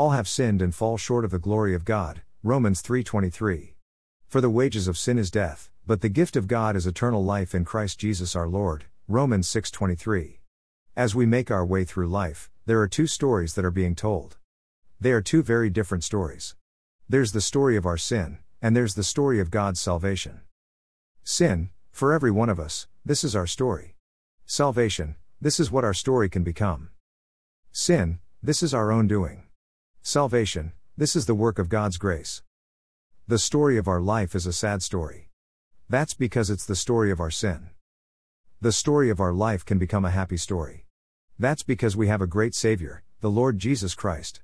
All have sinned and fall short of the glory of God. Romans 3:23. For the wages of sin is death, but the gift of God is eternal life in Christ Jesus our Lord. Romans 6:23. As we make our way through life, there are two stories that are being told. They are two very different stories. There's the story of our sin, and there's the story of God's salvation. Sin, for every one of us, this is our story. Salvation, this is what our story can become. Sin, this is our own doing. Salvation, this is the work of God's grace. The story of our life is a sad story. That's because it's the story of our sin. The story of our life can become a happy story. That's because we have a great Savior, the Lord Jesus Christ.